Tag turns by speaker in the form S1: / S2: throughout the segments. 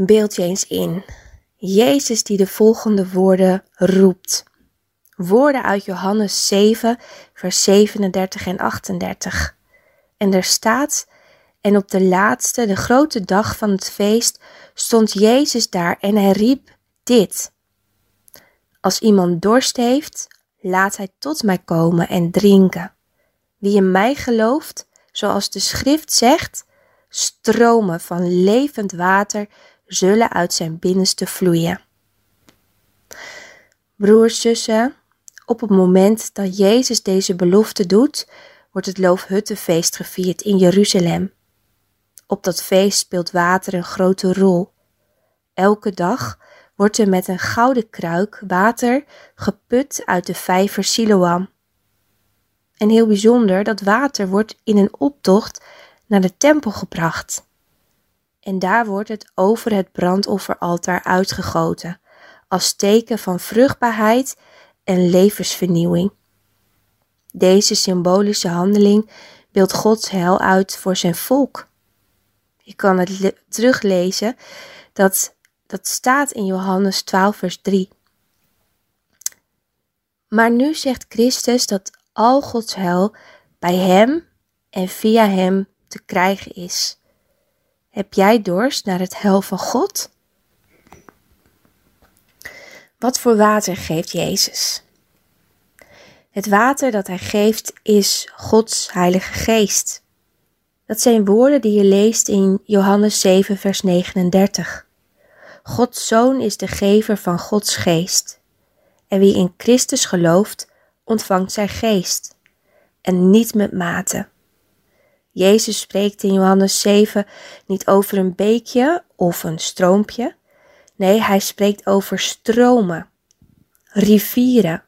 S1: Beeld je eens in. Jezus die de volgende woorden roept. Woorden uit Johannes 7, vers 37 en 38. En er staat: En op de laatste, de grote dag van het feest, stond Jezus daar en hij riep dit: Als iemand dorst heeft, laat hij tot mij komen en drinken. Wie in mij gelooft, zoals de schrift zegt, stromen van levend water zullen uit zijn binnenste vloeien. Broers, zussen, op het moment dat Jezus deze belofte doet, wordt het Loofhuttenfeest gevierd in Jeruzalem. Op dat feest speelt water een grote rol. Elke dag wordt er met een gouden kruik water geput uit de vijver Siloam. En heel bijzonder, dat water wordt in een optocht naar de tempel gebracht. En daar wordt het over het brandofferaltaar uitgegoten, als teken van vruchtbaarheid en levensvernieuwing. Deze symbolische handeling beeldt Gods heil uit voor zijn volk. Je kan het teruglezen, dat, dat staat in Johannes 12, vers 3. Maar nu zegt Christus dat al Gods heil bij Hem en via Hem te krijgen is. Heb jij dorst naar het heil van God? Wat voor water geeft Jezus? Het water dat hij geeft is Gods Heilige Geest. Dat zijn woorden die je leest in Johannes 7, vers 39. Gods Zoon is de gever van Gods Geest. En wie in Christus gelooft, ontvangt zijn geest. En niet met mate. Jezus spreekt in Johannes 7 niet over een beekje of een stroompje. Nee, hij spreekt over stromen, rivieren,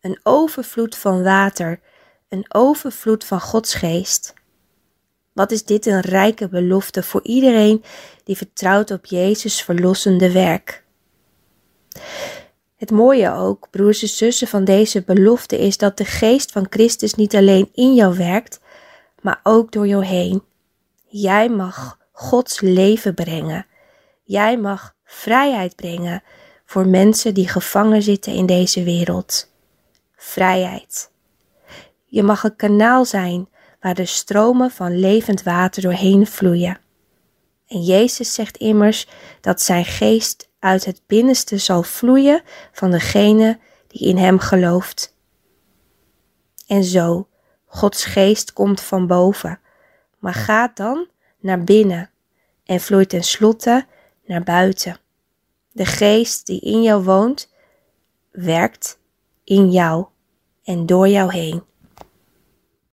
S1: een overvloed van water, een overvloed van Gods geest. Wat is dit een rijke belofte voor iedereen die vertrouwt op Jezus verlossende werk. Het mooie ook, broers en zussen, van deze belofte is dat de geest van Christus niet alleen in jou werkt, maar ook door jou heen. Jij mag Gods leven brengen. Jij mag vrijheid brengen voor mensen die gevangen zitten in deze wereld. Vrijheid. Je mag een kanaal zijn waar de stromen van levend water doorheen vloeien. En Jezus zegt immers dat zijn geest uit het binnenste zal vloeien van degene die in hem gelooft. En zo, Gods geest komt van boven, maar gaat dan naar binnen en vloeit tenslotte naar buiten. De geest die in jou woont, werkt in jou en door jou heen.